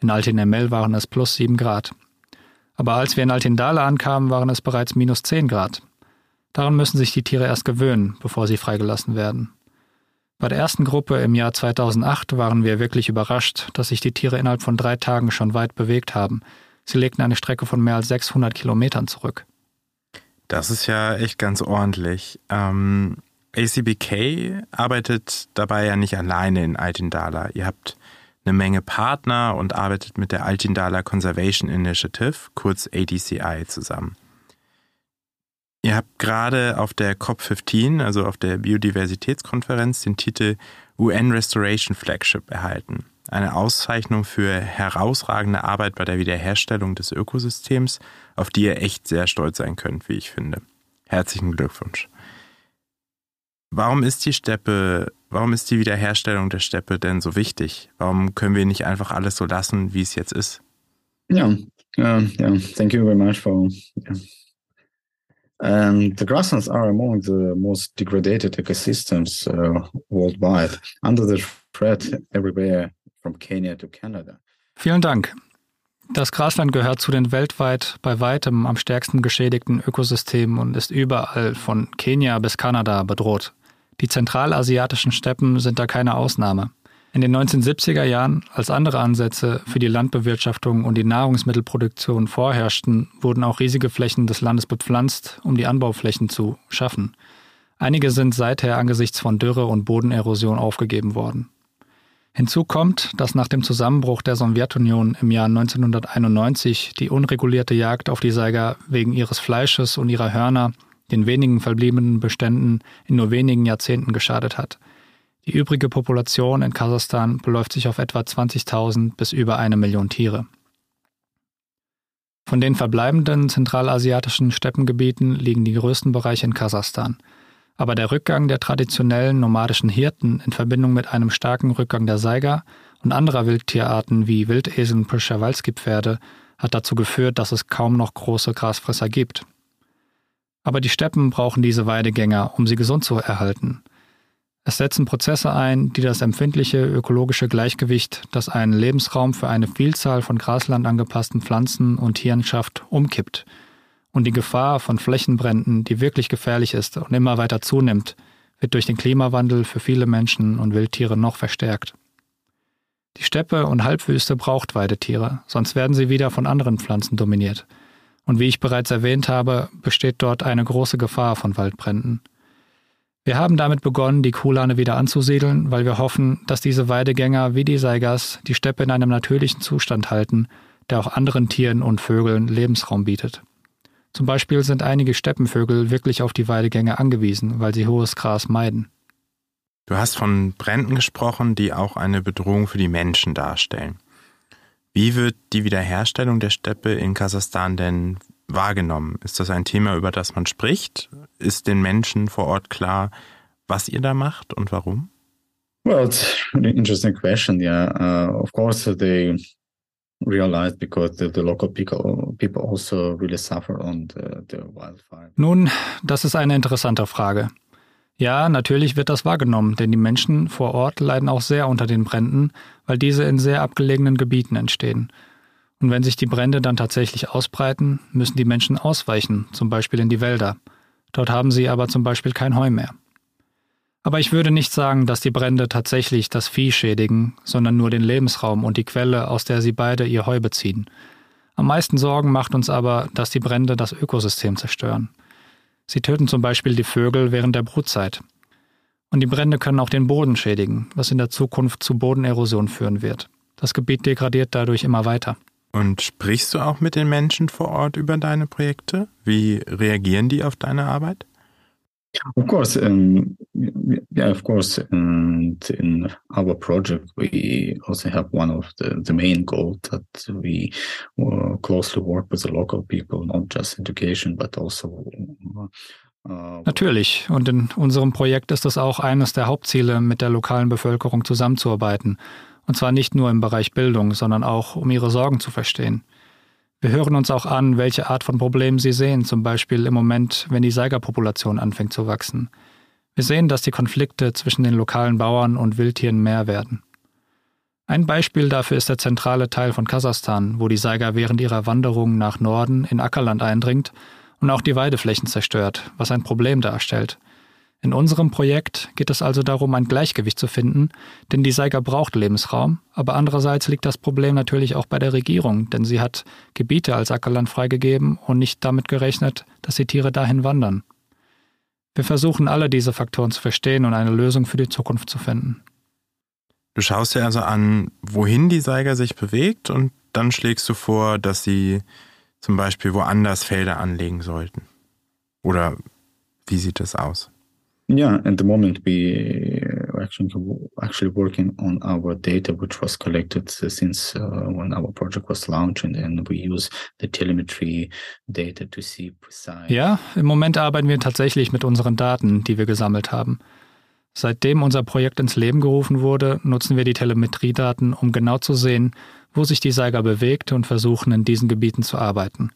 In Altin waren es plus sieben Grad. Aber als wir in Altindale ankamen, waren es bereits minus zehn Grad. Daran müssen sich die Tiere erst gewöhnen, bevor sie freigelassen werden. Bei der ersten Gruppe im Jahr 2008 waren wir wirklich überrascht, dass sich die Tiere innerhalb von drei Tagen schon weit bewegt haben. Sie legten eine Strecke von mehr als 600 Kilometern zurück. Das ist ja echt ganz ordentlich. Ähm, ACBK arbeitet dabei ja nicht alleine in Altindala. Ihr habt eine Menge Partner und arbeitet mit der Altindala Conservation Initiative, kurz ADCI, zusammen. Ihr habt gerade auf der COP15, also auf der Biodiversitätskonferenz, den Titel UN Restoration Flagship erhalten. Eine Auszeichnung für herausragende Arbeit bei der Wiederherstellung des Ökosystems, auf die ihr echt sehr stolz sein könnt, wie ich finde. Herzlichen Glückwunsch. Warum ist die Steppe, warum ist die Wiederherstellung der Steppe denn so wichtig? Warum können wir nicht einfach alles so lassen, wie es jetzt ist? Ja, yeah, uh, yeah. Thank you very much for yeah. And the grasslands are among the most degraded ecosystems uh, worldwide, under the threat everywhere from Kenya to Canada. Vielen Dank. Das Grasland gehört zu den weltweit bei weitem am stärksten geschädigten Ökosystemen und ist überall von Kenia bis Kanada bedroht. Die zentralasiatischen Steppen sind da keine Ausnahme. In den 1970er Jahren, als andere Ansätze für die Landbewirtschaftung und die Nahrungsmittelproduktion vorherrschten, wurden auch riesige Flächen des Landes bepflanzt, um die Anbauflächen zu schaffen. Einige sind seither angesichts von Dürre und Bodenerosion aufgegeben worden. Hinzu kommt, dass nach dem Zusammenbruch der Sowjetunion im Jahr 1991 die unregulierte Jagd auf die Saiga wegen ihres Fleisches und ihrer Hörner den wenigen verbliebenen Beständen in nur wenigen Jahrzehnten geschadet hat – die übrige Population in Kasachstan beläuft sich auf etwa 20.000 bis über eine Million Tiere. Von den verbleibenden zentralasiatischen Steppengebieten liegen die größten Bereiche in Kasachstan. Aber der Rückgang der traditionellen nomadischen Hirten in Verbindung mit einem starken Rückgang der Saiga und anderer Wildtierarten wie Wildesel und Przewalski-Pferde hat dazu geführt, dass es kaum noch große Grasfresser gibt. Aber die Steppen brauchen diese Weidegänger, um sie gesund zu erhalten – es setzen Prozesse ein, die das empfindliche ökologische Gleichgewicht, das einen Lebensraum für eine Vielzahl von Grasland angepassten Pflanzen und Tieren schafft, umkippt und die Gefahr von Flächenbränden, die wirklich gefährlich ist und immer weiter zunimmt, wird durch den Klimawandel für viele Menschen und Wildtiere noch verstärkt. Die Steppe und Halbwüste braucht Weidetiere, sonst werden sie wieder von anderen Pflanzen dominiert. Und wie ich bereits erwähnt habe, besteht dort eine große Gefahr von Waldbränden. Wir haben damit begonnen, die Kuhlane wieder anzusiedeln, weil wir hoffen, dass diese Weidegänger wie die Saigas die Steppe in einem natürlichen Zustand halten, der auch anderen Tieren und Vögeln Lebensraum bietet. Zum Beispiel sind einige Steppenvögel wirklich auf die Weidegänge angewiesen, weil sie hohes Gras meiden. Du hast von Bränden gesprochen, die auch eine Bedrohung für die Menschen darstellen. Wie wird die Wiederherstellung der Steppe in Kasachstan denn wahrgenommen? Ist das ein Thema, über das man spricht? Ist den Menschen vor Ort klar, was ihr da macht und warum? Well, it's an interesting question. Yeah, uh, of course they also. Nun, das ist eine interessante Frage. Ja, natürlich wird das wahrgenommen, denn die Menschen vor Ort leiden auch sehr unter den Bränden, weil diese in sehr abgelegenen Gebieten entstehen. Und wenn sich die Brände dann tatsächlich ausbreiten, müssen die Menschen ausweichen, zum Beispiel in die Wälder. Dort haben sie aber zum Beispiel kein Heu mehr. Aber ich würde nicht sagen, dass die Brände tatsächlich das Vieh schädigen, sondern nur den Lebensraum und die Quelle, aus der sie beide ihr Heu beziehen. Am meisten Sorgen macht uns aber, dass die Brände das Ökosystem zerstören. Sie töten zum Beispiel die Vögel während der Brutzeit. Und die Brände können auch den Boden schädigen, was in der Zukunft zu Bodenerosion führen wird. Das Gebiet degradiert dadurch immer weiter. Und sprichst du auch mit den Menschen vor Ort über deine Projekte? Wie reagieren die auf deine Arbeit? Of course, um, yeah, of course. And in our project, we also have one of the, the main goals that we uh, closely work with the local people, not just education, but also. Uh, Natürlich. Und in unserem Projekt ist es auch eines der Hauptziele, mit der lokalen Bevölkerung zusammenzuarbeiten. Und zwar nicht nur im Bereich Bildung, sondern auch, um ihre Sorgen zu verstehen. Wir hören uns auch an, welche Art von Problemen sie sehen, zum Beispiel im Moment, wenn die Seigerpopulation anfängt zu wachsen. Wir sehen, dass die Konflikte zwischen den lokalen Bauern und Wildtieren mehr werden. Ein Beispiel dafür ist der zentrale Teil von Kasachstan, wo die Seiger während ihrer Wanderung nach Norden in Ackerland eindringt und auch die Weideflächen zerstört, was ein Problem darstellt. In unserem Projekt geht es also darum, ein Gleichgewicht zu finden, denn die Saiga braucht Lebensraum, aber andererseits liegt das Problem natürlich auch bei der Regierung, denn sie hat Gebiete als Ackerland freigegeben und nicht damit gerechnet, dass die Tiere dahin wandern. Wir versuchen alle diese Faktoren zu verstehen und eine Lösung für die Zukunft zu finden. Du schaust dir also an, wohin die Saiga sich bewegt und dann schlägst du vor, dass sie zum Beispiel woanders Felder anlegen sollten. Oder wie sieht das aus? Yeah, at the moment we actually actually working on our data, which was collected since uh, when our project was launched, and we use the telemetry data to see precise. Ja, im Moment arbeiten wir tatsächlich mit unseren Daten, die wir gesammelt haben. Seitdem unser Projekt ins Leben gerufen wurde, nutzen wir die Telemetriedaten, um genau zu sehen, wo sich die Saiga bewegt und versuchen, in diesen Gebieten zu arbeiten.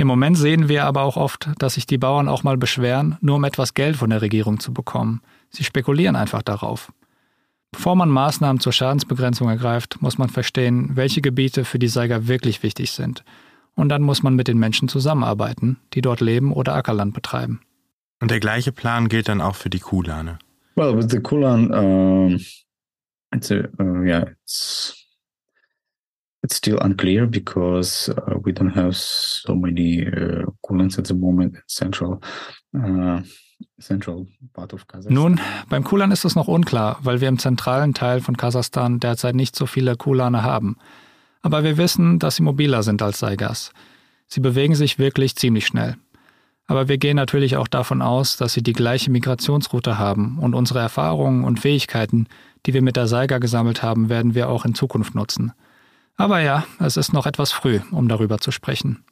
Im Moment sehen wir aber auch oft, dass sich die Bauern auch mal beschweren, nur um etwas Geld von der Regierung zu bekommen. Sie spekulieren einfach darauf. Bevor man Maßnahmen zur Schadensbegrenzung ergreift, muss man verstehen, welche Gebiete für die Saiger wirklich wichtig sind. Und dann muss man mit den Menschen zusammenarbeiten, die dort leben oder Ackerland betreiben. Und der gleiche Plan gilt dann auch für die Kulane. Well, with the Kulan, um, it's a, uh, yeah, it's it's still unclear because uh, we don't have so many uh, coolants at the moment in central uh, central part of Kazakhstan. Nun, beim Kulan ist es noch unklar, weil wir im zentralen Teil von Kasachstan derzeit nicht so viele Kulane haben. Aber wir wissen, dass sie mobiler sind als Saigas. Sie bewegen sich wirklich ziemlich schnell. Aber wir gehen natürlich auch davon aus, dass sie die gleiche Migrationsroute haben und unsere Erfahrungen und Fähigkeiten, die wir mit der Saiga gesammelt haben, werden wir auch in Zukunft nutzen. Aber ja, es ist noch etwas früh, um darüber zu sprechen.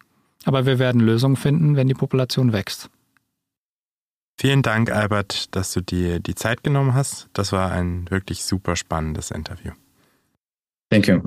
Aber wir werden Lösungen finden, wenn die Population wächst. Vielen Dank, Albert, dass du dir die Zeit genommen hast. Das war ein wirklich super spannendes Interview. Thank you.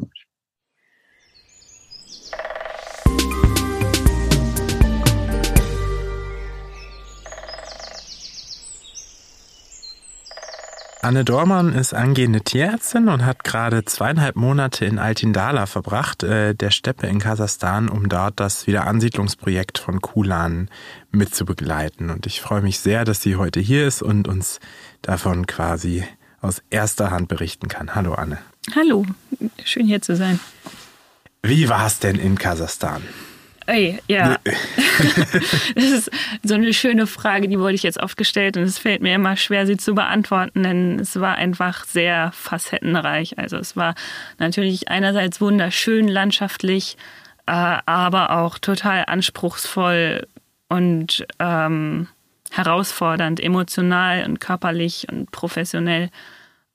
Anne Dormann ist angehende Tierärztin und hat gerade zweieinhalb Monate in Altindala verbracht, äh, der Steppe in Kasachstan, um dort das Wiederansiedlungsprojekt von Kulan mitzubegleiten. Und ich freue mich sehr, dass sie heute hier ist und uns davon quasi aus erster Hand berichten kann. Hallo Anne. Hallo, schön hier zu sein. Wie war es denn in Kasachstan? Ey, ja. das ist so eine schöne Frage, die wurde ich jetzt oft gestellt und es fällt mir immer schwer, sie zu beantworten, denn es war einfach sehr facettenreich. Also es war natürlich einerseits wunderschön landschaftlich, äh, aber auch total anspruchsvoll und ähm, herausfordernd, emotional und körperlich und professionell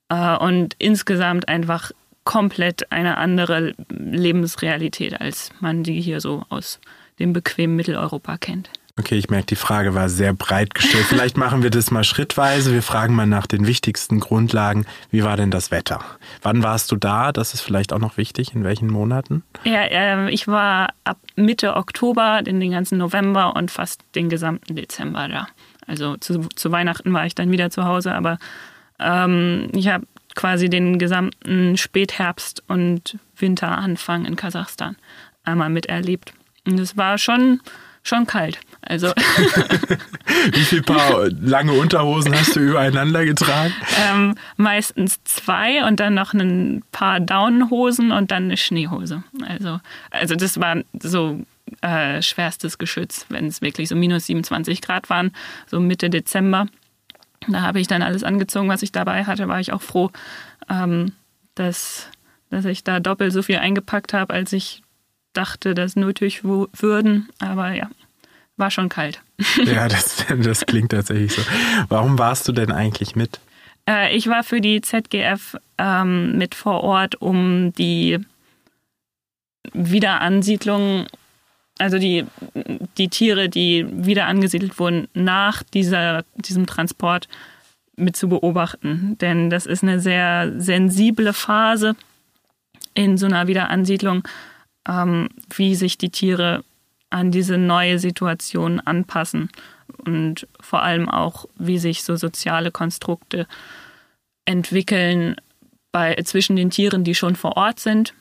äh, und insgesamt einfach komplett eine andere Lebensrealität, als man die hier so aus dem bequemen Mitteleuropa kennt. Okay, ich merke, die Frage war sehr breit gestellt. Vielleicht machen wir das mal schrittweise. Wir fragen mal nach den wichtigsten Grundlagen. Wie war denn das Wetter? Wann warst du da? Das ist vielleicht auch noch wichtig. In welchen Monaten? Ja, äh, ich war ab Mitte Oktober, in den ganzen November und fast den gesamten Dezember da. Also zu, zu Weihnachten war ich dann wieder zu Hause, aber ähm, ich habe quasi den gesamten Spätherbst und Winteranfang in Kasachstan einmal miterlebt. Und es war schon, schon kalt. Also Wie viele Paar lange Unterhosen hast du übereinander getragen? Ähm, meistens zwei und dann noch ein paar Daunenhosen und dann eine Schneehose. Also, also das war so äh, schwerstes Geschütz, wenn es wirklich so minus 27 Grad waren, so Mitte Dezember. Da habe ich dann alles angezogen, was ich dabei hatte. War ich auch froh, ähm, dass, dass ich da doppelt so viel eingepackt habe, als ich dachte, dass nötig würden. Aber ja, war schon kalt. Ja, das, das klingt tatsächlich so. Warum warst du denn eigentlich mit? Äh, ich war für die ZGF ähm, mit vor Ort, um die Wiederansiedlung, also die, die Tiere, die wieder angesiedelt wurden, nach dieser, diesem Transport mit zu beobachten. Denn das ist eine sehr sensible Phase in so einer Wiederansiedlung, ähm, wie sich die Tiere an diese neue Situation anpassen und vor allem auch, wie sich so soziale Konstrukte entwickeln bei, zwischen den Tieren, die schon vor Ort sind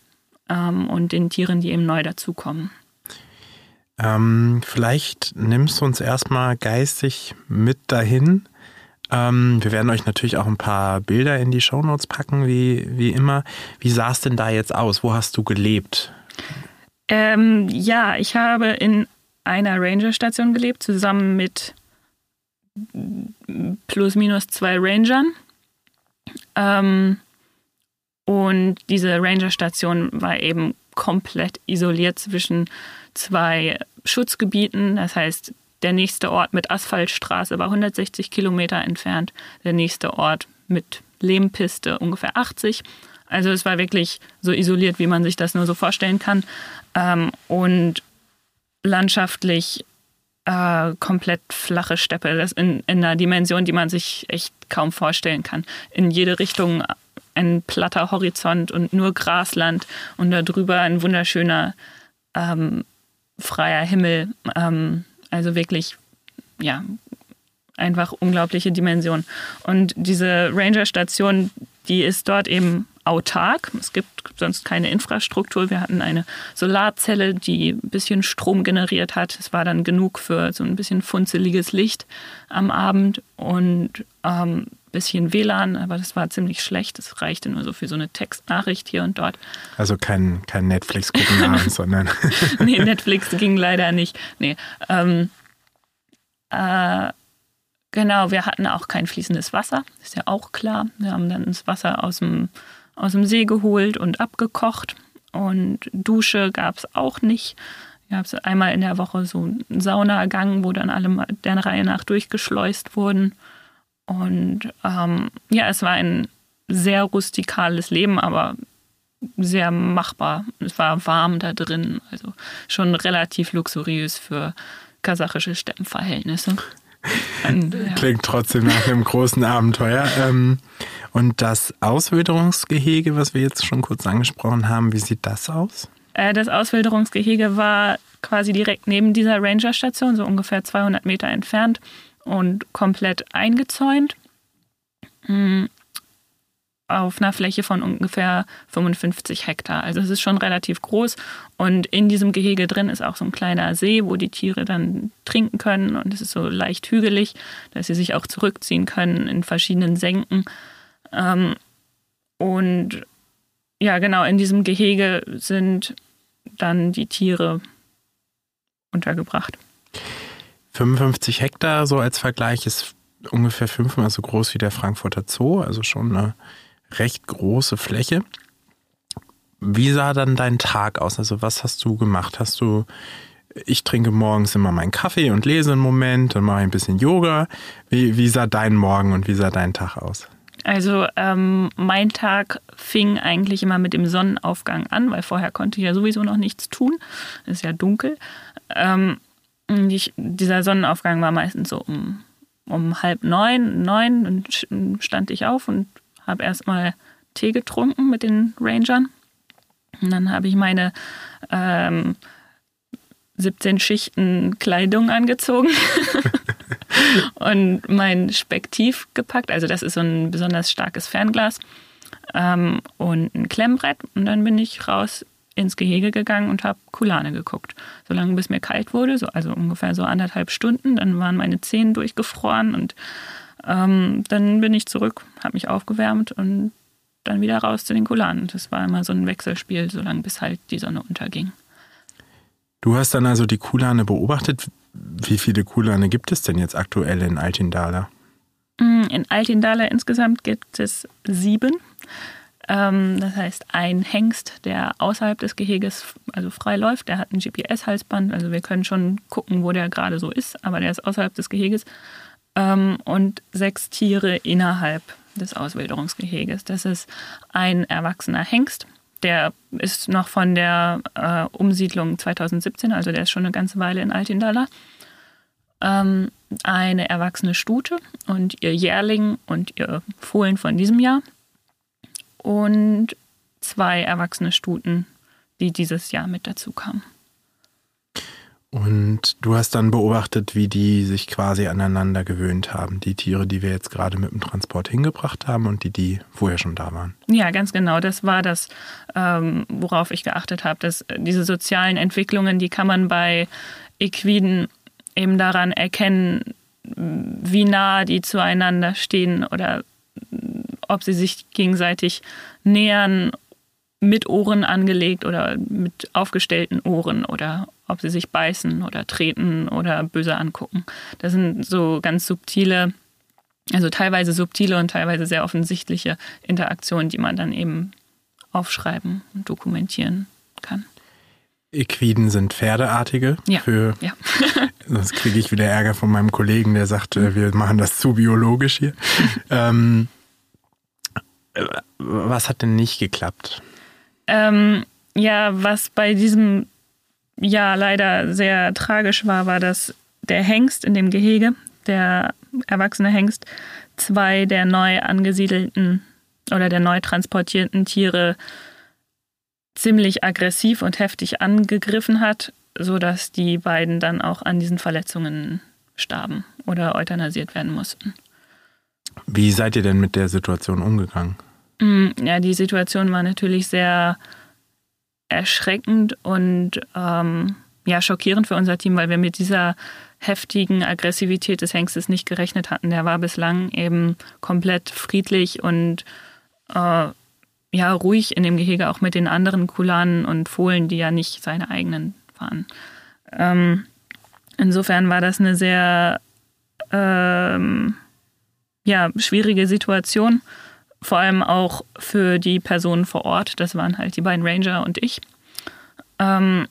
ähm, und den Tieren, die eben neu dazukommen. Ähm, vielleicht nimmst du uns erstmal geistig mit dahin. Ähm, wir werden euch natürlich auch ein paar Bilder in die Shownotes packen, wie, wie immer. Wie sah es denn da jetzt aus? Wo hast du gelebt? Ähm, ja, ich habe in einer Ranger-Station gelebt, zusammen mit plus minus zwei Rangern. Ähm, und diese Ranger-Station war eben komplett isoliert zwischen zwei Schutzgebieten. Das heißt, der nächste Ort mit Asphaltstraße war 160 Kilometer entfernt, der nächste Ort mit Lehmpiste ungefähr 80. Also es war wirklich so isoliert, wie man sich das nur so vorstellen kann. Ähm, und landschaftlich äh, komplett flache Steppe, das in, in einer Dimension, die man sich echt kaum vorstellen kann. In jede Richtung ein platter Horizont und nur Grasland und darüber ein wunderschöner ähm, freier Himmel. Ähm, also wirklich, ja, einfach unglaubliche Dimension. Und diese Ranger-Station, die ist dort eben autark. Es gibt sonst keine Infrastruktur. Wir hatten eine Solarzelle, die ein bisschen Strom generiert hat. Es war dann genug für so ein bisschen funzeliges Licht am Abend und ähm, bisschen WLAN, aber das war ziemlich schlecht. Das reichte nur so für so eine Textnachricht hier und dort. Also kein, kein Netflix gucken abends, sondern. nee, Netflix ging leider nicht. Nee. Ähm, äh, genau, wir hatten auch kein fließendes Wasser, ist ja auch klar. Wir haben dann das Wasser aus dem aus dem See geholt und abgekocht. Und Dusche gab es auch nicht. Gab es einmal in der Woche so einen Saunagang, wo dann alle der Reihe nach durchgeschleust wurden. Und ähm, ja, es war ein sehr rustikales Leben, aber sehr machbar. Es war warm da drin, also schon relativ luxuriös für kasachische Steppenverhältnisse. Und, ja. Klingt trotzdem nach einem großen Abenteuer. Ähm, und das Auswilderungsgehege, was wir jetzt schon kurz angesprochen haben, wie sieht das aus? Äh, das Auswilderungsgehege war quasi direkt neben dieser Ranger-Station, so ungefähr 200 Meter entfernt und komplett eingezäunt. Mm, auf einer Fläche von ungefähr 55 Hektar. Also es ist schon relativ groß. Und in diesem Gehege drin ist auch so ein kleiner See, wo die Tiere dann trinken können. Und es ist so leicht hügelig, dass sie sich auch zurückziehen können in verschiedenen Senken. Ähm, und ja, genau, in diesem Gehege sind dann die Tiere untergebracht. 55 Hektar, so als Vergleich, ist ungefähr fünfmal so groß wie der Frankfurter Zoo, also schon eine recht große Fläche. Wie sah dann dein Tag aus? Also was hast du gemacht? Hast du, ich trinke morgens immer meinen Kaffee und lese einen Moment, dann mache ich ein bisschen Yoga. Wie, wie sah dein Morgen und wie sah dein Tag aus? Also ähm, mein Tag fing eigentlich immer mit dem Sonnenaufgang an, weil vorher konnte ich ja sowieso noch nichts tun. Es ist ja dunkel. Ähm, ich, dieser Sonnenaufgang war meistens so um, um halb neun, neun, dann stand ich auf und habe erstmal Tee getrunken mit den Rangern. Und dann habe ich meine ähm, 17 Schichten Kleidung angezogen und mein Spektiv gepackt. Also das ist so ein besonders starkes Fernglas ähm, und ein Klemmbrett. Und dann bin ich raus ins Gehege gegangen und habe Kulane geguckt. Solange bis mir kalt wurde, so, also ungefähr so anderthalb Stunden. Dann waren meine Zähne durchgefroren und ähm, dann bin ich zurück, habe mich aufgewärmt und dann wieder raus zu den Kulanen. Das war immer so ein Wechselspiel, solange bis halt die Sonne unterging. Du hast dann also die Kulane beobachtet. Wie viele Kulane gibt es denn jetzt aktuell in Altindala? Mm, in Altindala insgesamt gibt es sieben. Ähm, das heißt, ein Hengst, der außerhalb des Geheges also frei läuft, der hat ein GPS-Halsband, also wir können schon gucken, wo der gerade so ist, aber der ist außerhalb des Geheges. Ähm, und sechs Tiere innerhalb des Auswilderungsgeheges. Das ist ein erwachsener Hengst, der ist noch von der äh, Umsiedlung 2017, also der ist schon eine ganze Weile in Altindala. Ähm, eine erwachsene Stute und ihr Jährling und ihr Fohlen von diesem Jahr. Und zwei erwachsene Stuten, die dieses Jahr mit dazu kamen. Und du hast dann beobachtet, wie die sich quasi aneinander gewöhnt haben, die Tiere, die wir jetzt gerade mit dem Transport hingebracht haben und die, die vorher schon da waren. Ja, ganz genau. Das war das, ähm, worauf ich geachtet habe. Dass diese sozialen Entwicklungen, die kann man bei Equiden eben daran erkennen, wie nah die zueinander stehen oder ob sie sich gegenseitig nähern mit Ohren angelegt oder mit aufgestellten Ohren oder ob sie sich beißen oder treten oder böse angucken. Das sind so ganz subtile, also teilweise subtile und teilweise sehr offensichtliche Interaktionen, die man dann eben aufschreiben und dokumentieren kann. Equiden sind Pferdeartige. Ja. Für, ja. sonst kriege ich wieder Ärger von meinem Kollegen, der sagt, äh, wir machen das zu biologisch hier. ähm, äh, was hat denn nicht geklappt? Ähm, ja, was bei diesem Jahr leider sehr tragisch war, war, dass der Hengst in dem Gehege, der erwachsene Hengst, zwei der neu angesiedelten oder der neu transportierten Tiere ziemlich aggressiv und heftig angegriffen hat, sodass die beiden dann auch an diesen Verletzungen starben oder euthanasiert werden mussten. Wie seid ihr denn mit der Situation umgegangen? Mm, ja, die Situation war natürlich sehr erschreckend und ähm, ja, schockierend für unser Team, weil wir mit dieser heftigen Aggressivität des Hengstes nicht gerechnet hatten. Der war bislang eben komplett friedlich und äh, ja, ruhig in dem Gehege, auch mit den anderen Kulanen und Fohlen, die ja nicht seine eigenen waren. Ähm, insofern war das eine sehr ähm, ja, schwierige Situation vor allem auch für die Personen vor Ort. Das waren halt die beiden Ranger und ich. Ähm,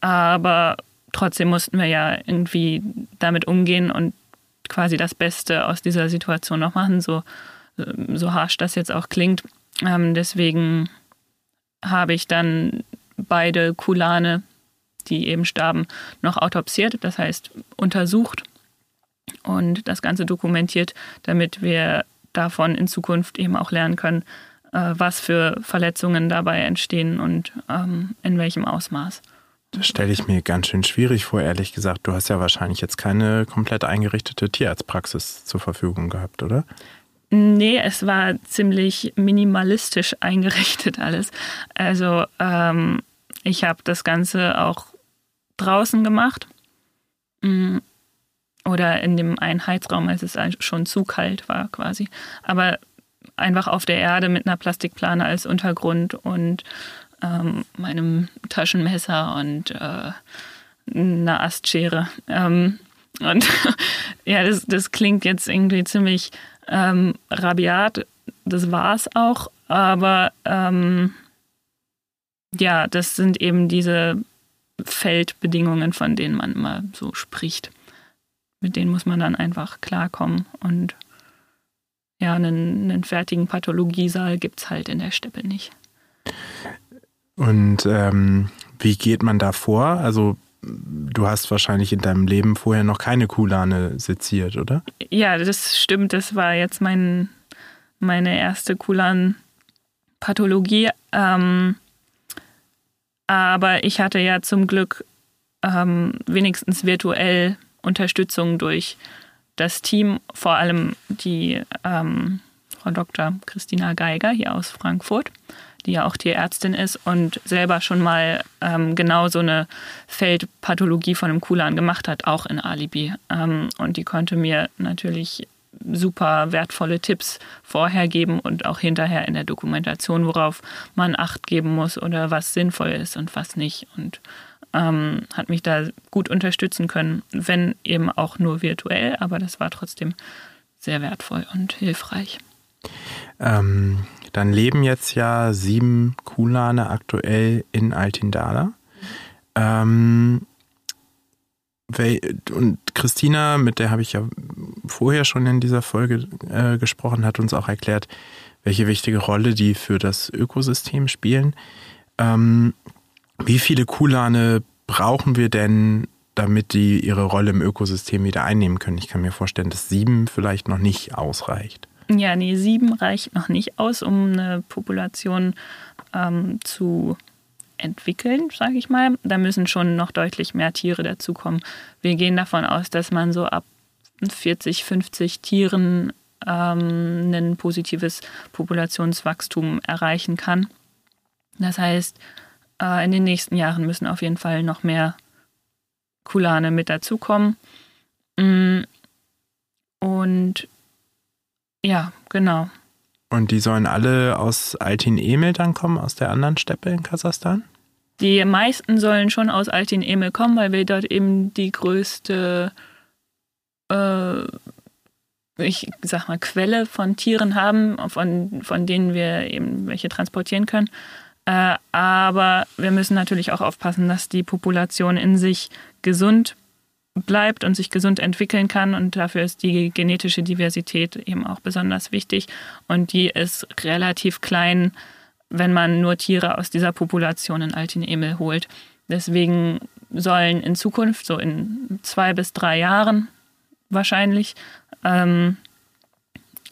aber trotzdem mussten wir ja irgendwie damit umgehen und quasi das Beste aus dieser Situation noch machen, so, so harsch das jetzt auch klingt. Ähm, deswegen habe ich dann beide Kulane, die eben starben, noch autopsiert, das heißt untersucht und das Ganze dokumentiert, damit wir davon in Zukunft eben auch lernen können, äh, was für Verletzungen dabei entstehen und ähm, in welchem Ausmaß. Das stelle ich mir ganz schön schwierig vor, ehrlich gesagt. Du hast ja wahrscheinlich jetzt keine komplett eingerichtete Tierarztpraxis zur Verfügung gehabt, oder? Nee, es war ziemlich minimalistisch eingerichtet alles. Also ähm, ich habe das Ganze auch draußen gemacht. Oder in dem einen Heizraum, als es schon zu kalt war quasi. Aber einfach auf der Erde mit einer Plastikplane als Untergrund und ähm, meinem Taschenmesser und äh, einer Astschere. Ähm, und ja, das, das klingt jetzt irgendwie ziemlich ähm, rabiat. Das war es auch, aber ähm, ja, das sind eben diese Feldbedingungen, von denen man immer so spricht mit denen muss man dann einfach klarkommen. Und ja, einen, einen fertigen Pathologiesaal gibt es halt in der Steppe nicht. Und ähm, wie geht man da vor? Also du hast wahrscheinlich in deinem Leben vorher noch keine Kulane seziert, oder? Ja, das stimmt. Das war jetzt mein, meine erste Kulan-Pathologie. Ähm, aber ich hatte ja zum Glück ähm, wenigstens virtuell Unterstützung durch das Team, vor allem die ähm, Frau Dr. Christina Geiger hier aus Frankfurt, die ja auch Tierärztin ist und selber schon mal ähm, genau so eine Feldpathologie von einem Kulan gemacht hat, auch in Alibi. Ähm, und die konnte mir natürlich super wertvolle Tipps vorher geben und auch hinterher in der Dokumentation, worauf man Acht geben muss oder was sinnvoll ist und was nicht. Und ähm, hat mich da gut unterstützen können, wenn eben auch nur virtuell, aber das war trotzdem sehr wertvoll und hilfreich. Ähm, dann leben jetzt ja sieben Kulane aktuell in Altindala. Ähm, und Christina, mit der habe ich ja vorher schon in dieser Folge äh, gesprochen, hat uns auch erklärt, welche wichtige Rolle die für das Ökosystem spielen. Ähm, wie viele Kulane brauchen wir denn, damit die ihre Rolle im Ökosystem wieder einnehmen können? Ich kann mir vorstellen, dass sieben vielleicht noch nicht ausreicht. Ja, nee, sieben reicht noch nicht aus, um eine Population ähm, zu entwickeln, sage ich mal. Da müssen schon noch deutlich mehr Tiere dazukommen. Wir gehen davon aus, dass man so ab 40, 50 Tieren ähm, ein positives Populationswachstum erreichen kann. Das heißt, in den nächsten Jahren müssen auf jeden Fall noch mehr Kulane mit dazukommen. Mm, und ja, genau. Und die sollen alle aus Altin Emel dann kommen, aus der anderen Steppe in Kasachstan? Die meisten sollen schon aus Altin Emel kommen, weil wir dort eben die größte, äh, ich sag mal, Quelle von Tieren haben, von, von denen wir eben welche transportieren können. Äh, aber wir müssen natürlich auch aufpassen, dass die Population in sich gesund bleibt und sich gesund entwickeln kann. Und dafür ist die genetische Diversität eben auch besonders wichtig. Und die ist relativ klein, wenn man nur Tiere aus dieser Population in Altin Emel holt. Deswegen sollen in Zukunft, so in zwei bis drei Jahren wahrscheinlich, ähm,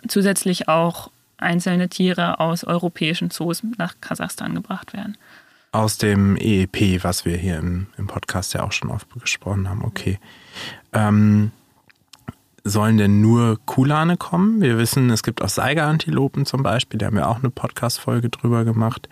zusätzlich auch einzelne Tiere aus europäischen Zoos nach Kasachstan gebracht werden aus dem EEP, was wir hier im, im Podcast ja auch schon oft gesprochen haben. Okay. Ähm, sollen denn nur Kulane kommen? Wir wissen, es gibt auch Seigerantilopen zum Beispiel, da haben wir auch eine Podcast-Folge drüber gemacht.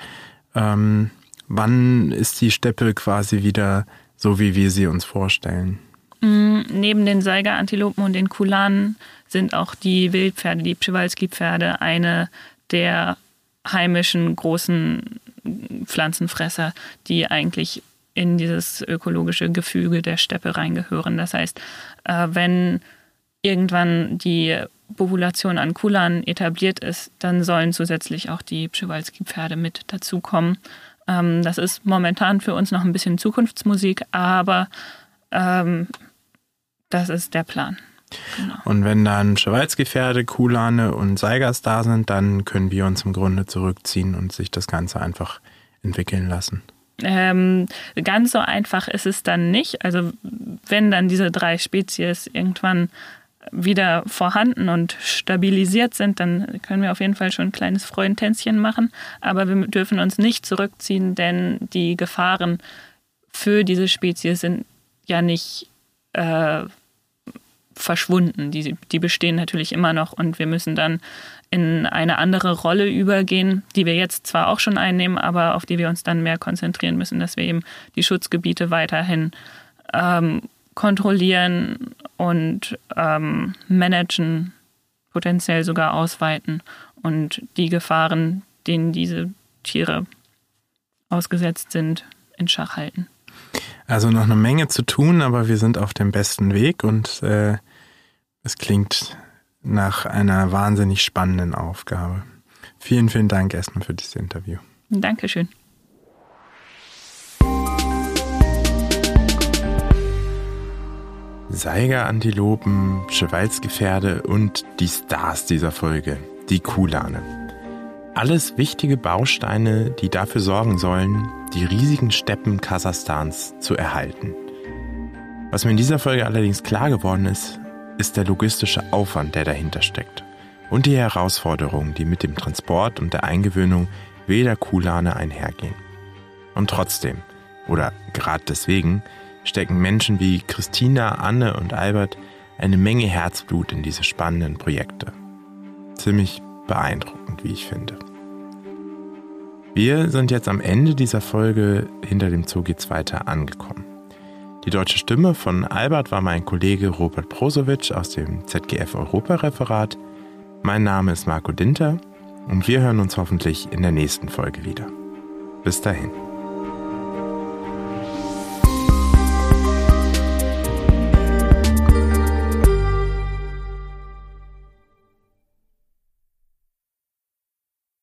Ähm, wann ist die Steppe quasi wieder so, wie wir sie uns vorstellen? Mm, neben den Seigerantilopen und den Kulanen sind auch die Wildpferde, die Pschewalski-Pferde, eine der heimischen großen Pflanzenfresser, die eigentlich in dieses ökologische Gefüge der Steppe reingehören. Das heißt, äh, wenn irgendwann die Population an Kulan etabliert ist, dann sollen zusätzlich auch die Przewalski-Pferde mit dazukommen. Ähm, das ist momentan für uns noch ein bisschen Zukunftsmusik, aber ähm, das ist der Plan. Genau. Und wenn dann Schawalski-Pferde, Kulane und Seigers da sind, dann können wir uns im Grunde zurückziehen und sich das Ganze einfach entwickeln lassen. Ähm, ganz so einfach ist es dann nicht. Also wenn dann diese drei Spezies irgendwann wieder vorhanden und stabilisiert sind, dann können wir auf jeden Fall schon ein kleines Freudentänzchen machen. Aber wir dürfen uns nicht zurückziehen, denn die Gefahren für diese Spezies sind ja nicht äh, verschwunden. Die, die bestehen natürlich immer noch und wir müssen dann in eine andere Rolle übergehen, die wir jetzt zwar auch schon einnehmen, aber auf die wir uns dann mehr konzentrieren müssen, dass wir eben die Schutzgebiete weiterhin ähm, kontrollieren und ähm, managen, potenziell sogar ausweiten und die Gefahren, denen diese Tiere ausgesetzt sind, in Schach halten. Also noch eine Menge zu tun, aber wir sind auf dem besten Weg und äh, es klingt nach einer wahnsinnig spannenden Aufgabe. Vielen, vielen Dank erstmal für dieses Interview. Dankeschön. Seiger-Antilopen, Schewalzgefährde und die Stars dieser Folge, die Kulane. Alles wichtige Bausteine, die dafür sorgen sollen, die riesigen Steppen Kasachstans zu erhalten. Was mir in dieser Folge allerdings klar geworden ist, ist der logistische Aufwand, der dahinter steckt. Und die Herausforderungen, die mit dem Transport und der Eingewöhnung wilder Kulane einhergehen. Und trotzdem, oder gerade deswegen, stecken Menschen wie Christina, Anne und Albert eine Menge Herzblut in diese spannenden Projekte. Ziemlich beeindruckend, wie ich finde. Wir sind jetzt am Ende dieser Folge hinter dem Zoo geht's weiter angekommen. Die deutsche Stimme von Albert war mein Kollege Robert Prosowitsch aus dem ZGF Europareferat. Mein Name ist Marco Dinter und wir hören uns hoffentlich in der nächsten Folge wieder. Bis dahin.